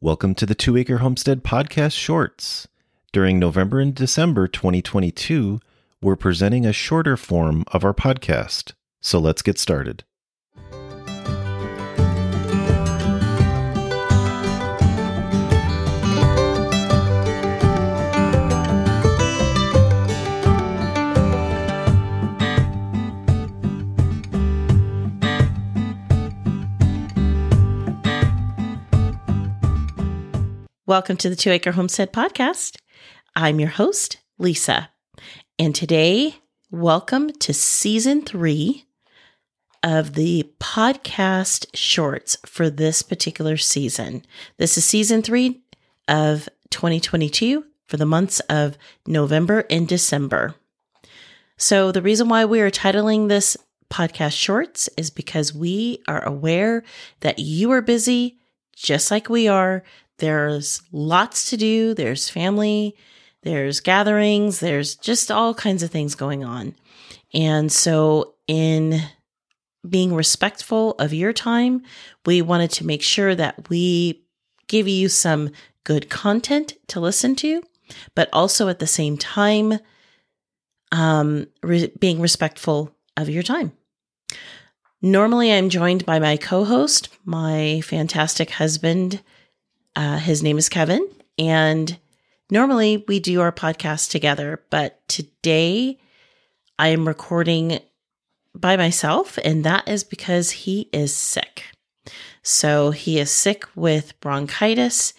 Welcome to the Two Acre Homestead Podcast Shorts. During November and December 2022, we're presenting a shorter form of our podcast. So let's get started. Welcome to the Two Acre Homestead Podcast. I'm your host, Lisa. And today, welcome to season three of the podcast shorts for this particular season. This is season three of 2022 for the months of November and December. So, the reason why we are titling this podcast shorts is because we are aware that you are busy just like we are. There's lots to do. There's family, there's gatherings, there's just all kinds of things going on. And so, in being respectful of your time, we wanted to make sure that we give you some good content to listen to, but also at the same time, um, re- being respectful of your time. Normally, I'm joined by my co host, my fantastic husband, uh, his name is Kevin, and normally we do our podcast together, but today I am recording by myself, and that is because he is sick. So he is sick with bronchitis,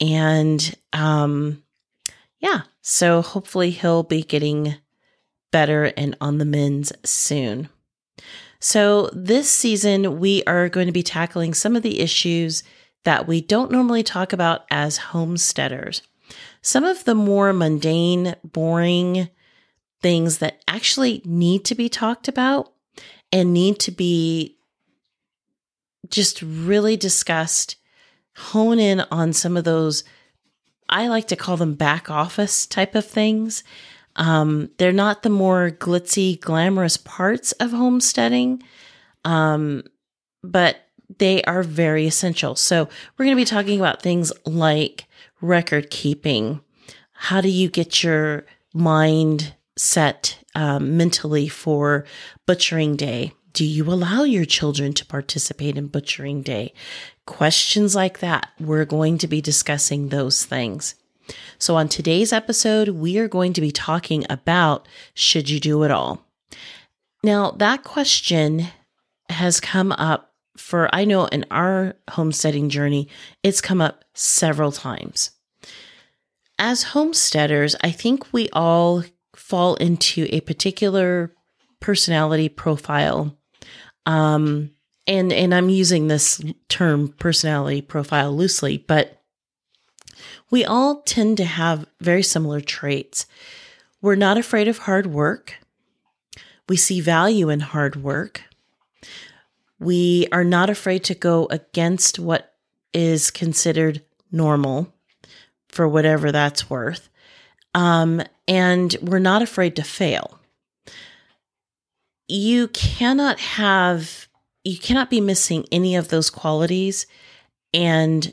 and um, yeah, so hopefully he'll be getting better and on the mends soon. So, this season, we are going to be tackling some of the issues that we don't normally talk about as homesteaders. Some of the more mundane, boring things that actually need to be talked about and need to be just really discussed, hone in on some of those, I like to call them back office type of things. Um, they're not the more glitzy, glamorous parts of homesteading, um, but they are very essential. So, we're going to be talking about things like record keeping. How do you get your mind set um, mentally for butchering day? Do you allow your children to participate in butchering day? Questions like that. We're going to be discussing those things. So, on today's episode, we are going to be talking about should you do it all? Now, that question has come up for I know in our homesteading journey, it's come up several times. As homesteaders, I think we all fall into a particular personality profile. Um, and and I'm using this term personality profile loosely, but we all tend to have very similar traits. We're not afraid of hard work. We see value in hard work. We are not afraid to go against what is considered normal for whatever that's worth. Um, and we're not afraid to fail. You cannot have, you cannot be missing any of those qualities and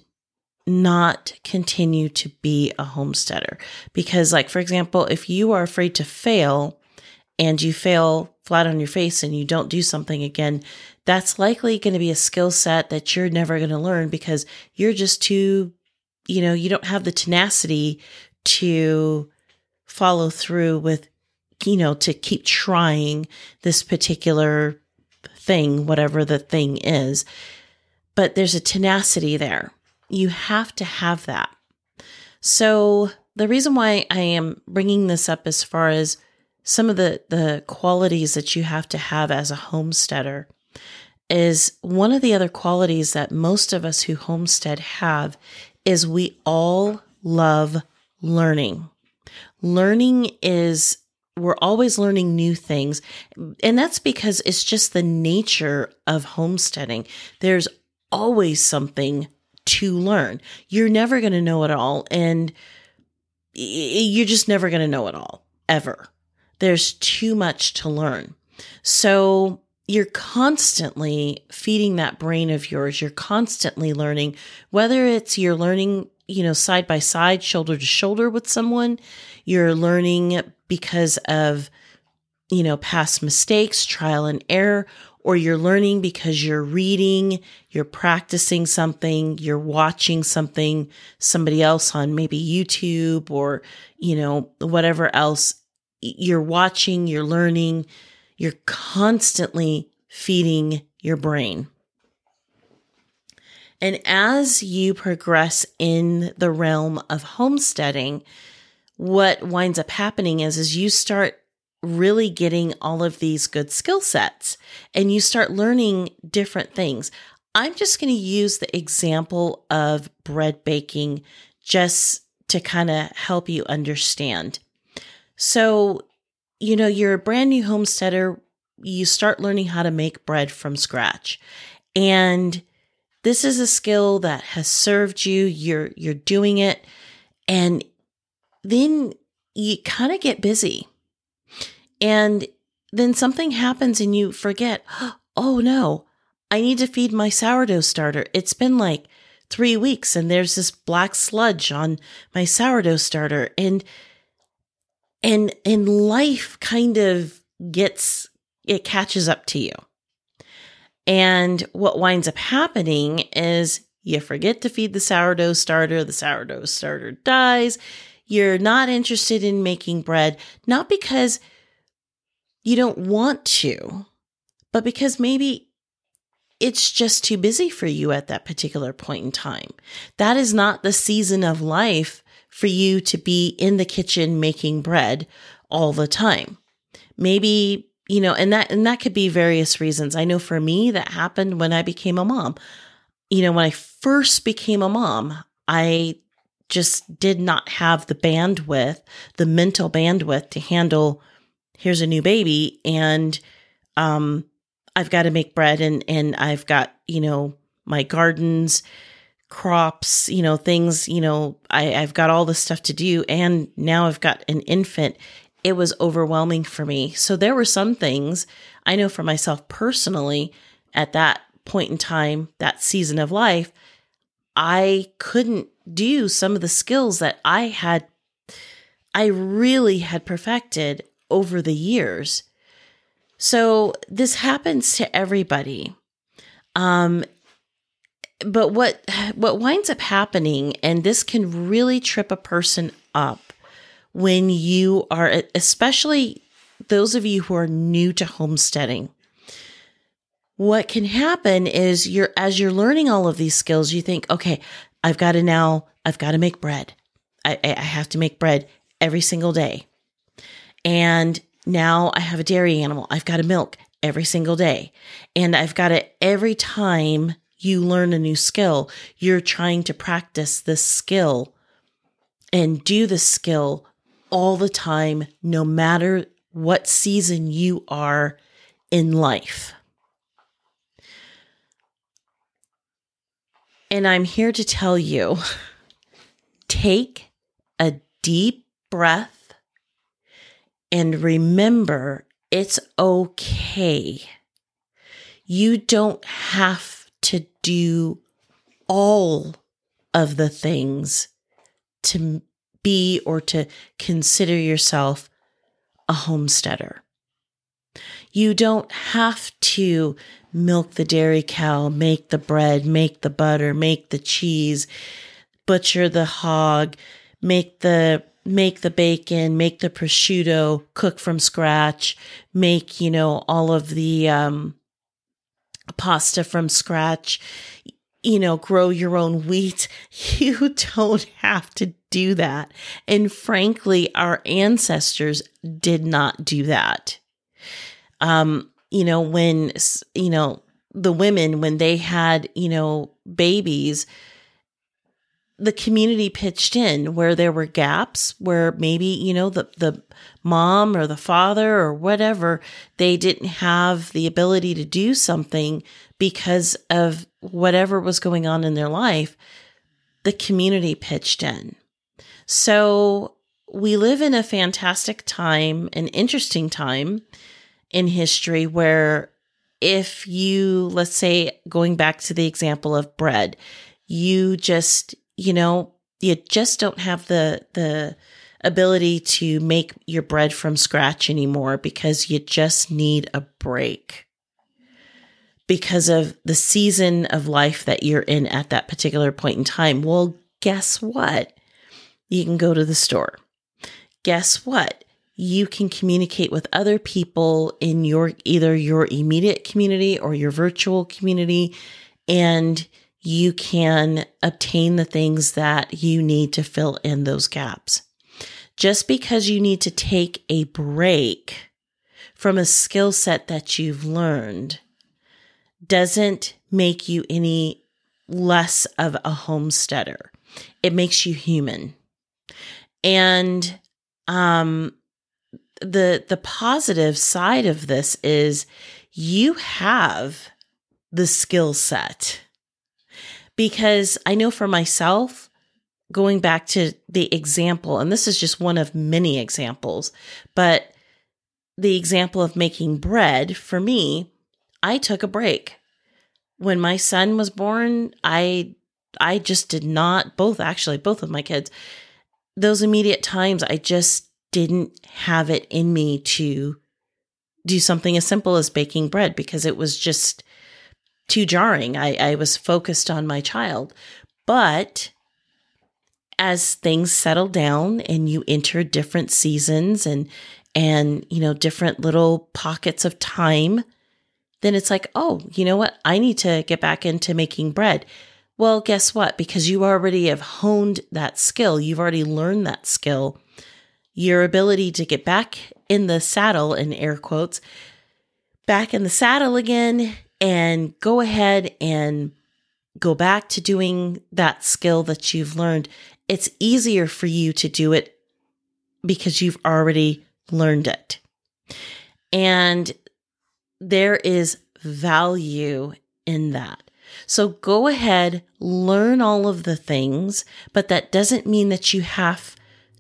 not continue to be a homesteader. Because, like, for example, if you are afraid to fail and you fail flat on your face and you don't do something again, that's likely going to be a skill set that you're never going to learn because you're just too, you know, you don't have the tenacity to follow through with, you know, to keep trying this particular thing, whatever the thing is. But there's a tenacity there. You have to have that. So, the reason why I am bringing this up as far as some of the, the qualities that you have to have as a homesteader is one of the other qualities that most of us who homestead have is we all love learning. Learning is we're always learning new things. And that's because it's just the nature of homesteading. There's always something to learn. You're never going to know it all. And you're just never going to know it all, ever. There's too much to learn. So you're constantly feeding that brain of yours. You're constantly learning, whether it's you're learning, you know, side by side, shoulder to shoulder with someone, you're learning because of, you know, past mistakes, trial and error, or you're learning because you're reading, you're practicing something, you're watching something, somebody else on maybe YouTube or, you know, whatever else. You're watching, you're learning, you're constantly feeding your brain. And as you progress in the realm of homesteading, what winds up happening is, is you start really getting all of these good skill sets and you start learning different things. I'm just going to use the example of bread baking just to kind of help you understand. So, you know, you're a brand new homesteader, you start learning how to make bread from scratch. And this is a skill that has served you. You're you're doing it and then you kind of get busy and then something happens and you forget, oh no, I need to feed my sourdough starter. It's been like three weeks and there's this black sludge on my sourdough starter. And and and life kind of gets it catches up to you. And what winds up happening is you forget to feed the sourdough starter, the sourdough starter dies. You're not interested in making bread, not because you don't want to, but because maybe it's just too busy for you at that particular point in time. That is not the season of life for you to be in the kitchen making bread all the time. Maybe, you know, and that and that could be various reasons. I know for me that happened when I became a mom. You know, when I first became a mom, I just did not have the bandwidth, the mental bandwidth to handle here's a new baby and um I've got to make bread and and I've got, you know, my gardens, crops, you know, things, you know, I, I've got all this stuff to do and now I've got an infant. It was overwhelming for me. So there were some things I know for myself personally at that point in time, that season of life, I couldn't do some of the skills that I had I really had perfected over the years. So this happens to everybody. Um, but what what winds up happening, and this can really trip a person up when you are, especially those of you who are new to homesteading. What can happen is you're as you're learning all of these skills, you think, okay, I've got to now, I've got to make bread. I, I have to make bread every single day. And now I have a dairy animal. I've got to milk every single day. And I've got to, every time you learn a new skill, you're trying to practice this skill and do the skill all the time, no matter what season you are in life. And I'm here to tell you take a deep breath and remember, it's okay. You don't have to do all of the things to be or to consider yourself a homesteader. You don't have to milk the dairy cow, make the bread, make the butter, make the cheese, butcher the hog, make the make the bacon, make the prosciutto, cook from scratch, make, you know, all of the um, pasta from scratch, you know, grow your own wheat. You don't have to do that. And frankly, our ancestors did not do that. Um, you know, when, you know, the women, when they had, you know, babies, the community pitched in where there were gaps where maybe you know the the mom or the father or whatever they didn't have the ability to do something because of whatever was going on in their life the community pitched in. So we live in a fantastic time an interesting time in history where if you, let's say, going back to the example of bread, you just, you know, you just don't have the, the, ability to make your bread from scratch anymore because you just need a break because of the season of life that you're in at that particular point in time. Well, guess what? You can go to the store. Guess what? You can communicate with other people in your either your immediate community or your virtual community and you can obtain the things that you need to fill in those gaps. Just because you need to take a break from a skill set that you've learned doesn't make you any less of a homesteader. It makes you human. And um the the positive side of this is you have the skill set. Because I know for myself, going back to the example, and this is just one of many examples, but the example of making bread for me, I took a break. When my son was born, I I just did not both actually both of my kids those immediate times I just didn't have it in me to do something as simple as baking bread because it was just too jarring. I, I was focused on my child. But as things settle down and you enter different seasons and and you know different little pockets of time then it's like oh you know what i need to get back into making bread well guess what because you already have honed that skill you've already learned that skill your ability to get back in the saddle in air quotes back in the saddle again and go ahead and go back to doing that skill that you've learned it's easier for you to do it because you've already learned it. And there is value in that. So go ahead, learn all of the things, but that doesn't mean that you have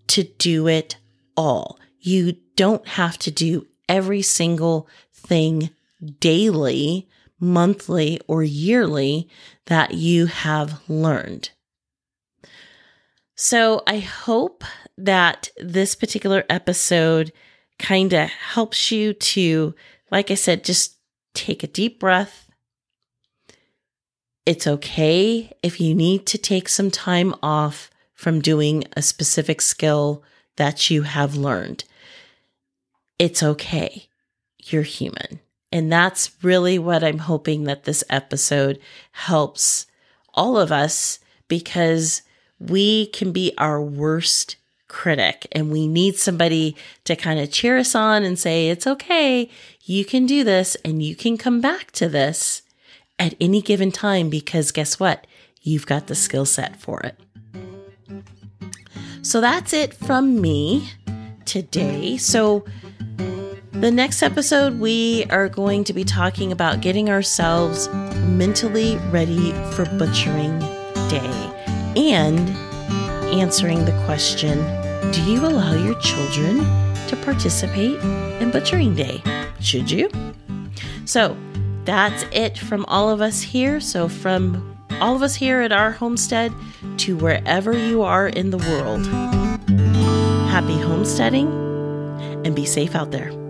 to do it all. You don't have to do every single thing daily, monthly, or yearly that you have learned. So I hope that this particular episode kind of helps you to, like I said, just take a deep breath. It's okay if you need to take some time off from doing a specific skill that you have learned. It's okay. You're human. And that's really what I'm hoping that this episode helps all of us because we can be our worst critic and we need somebody to kind of cheer us on and say, it's okay, you can do this and you can come back to this at any given time because guess what? You've got the skill set for it. So that's it from me today. So, the next episode, we are going to be talking about getting ourselves mentally ready for butchering day and answering the question Do you allow your children to participate in Butchering Day? Should you? So that's it from all of us here. So, from all of us here at our homestead to wherever you are in the world, happy homesteading and be safe out there.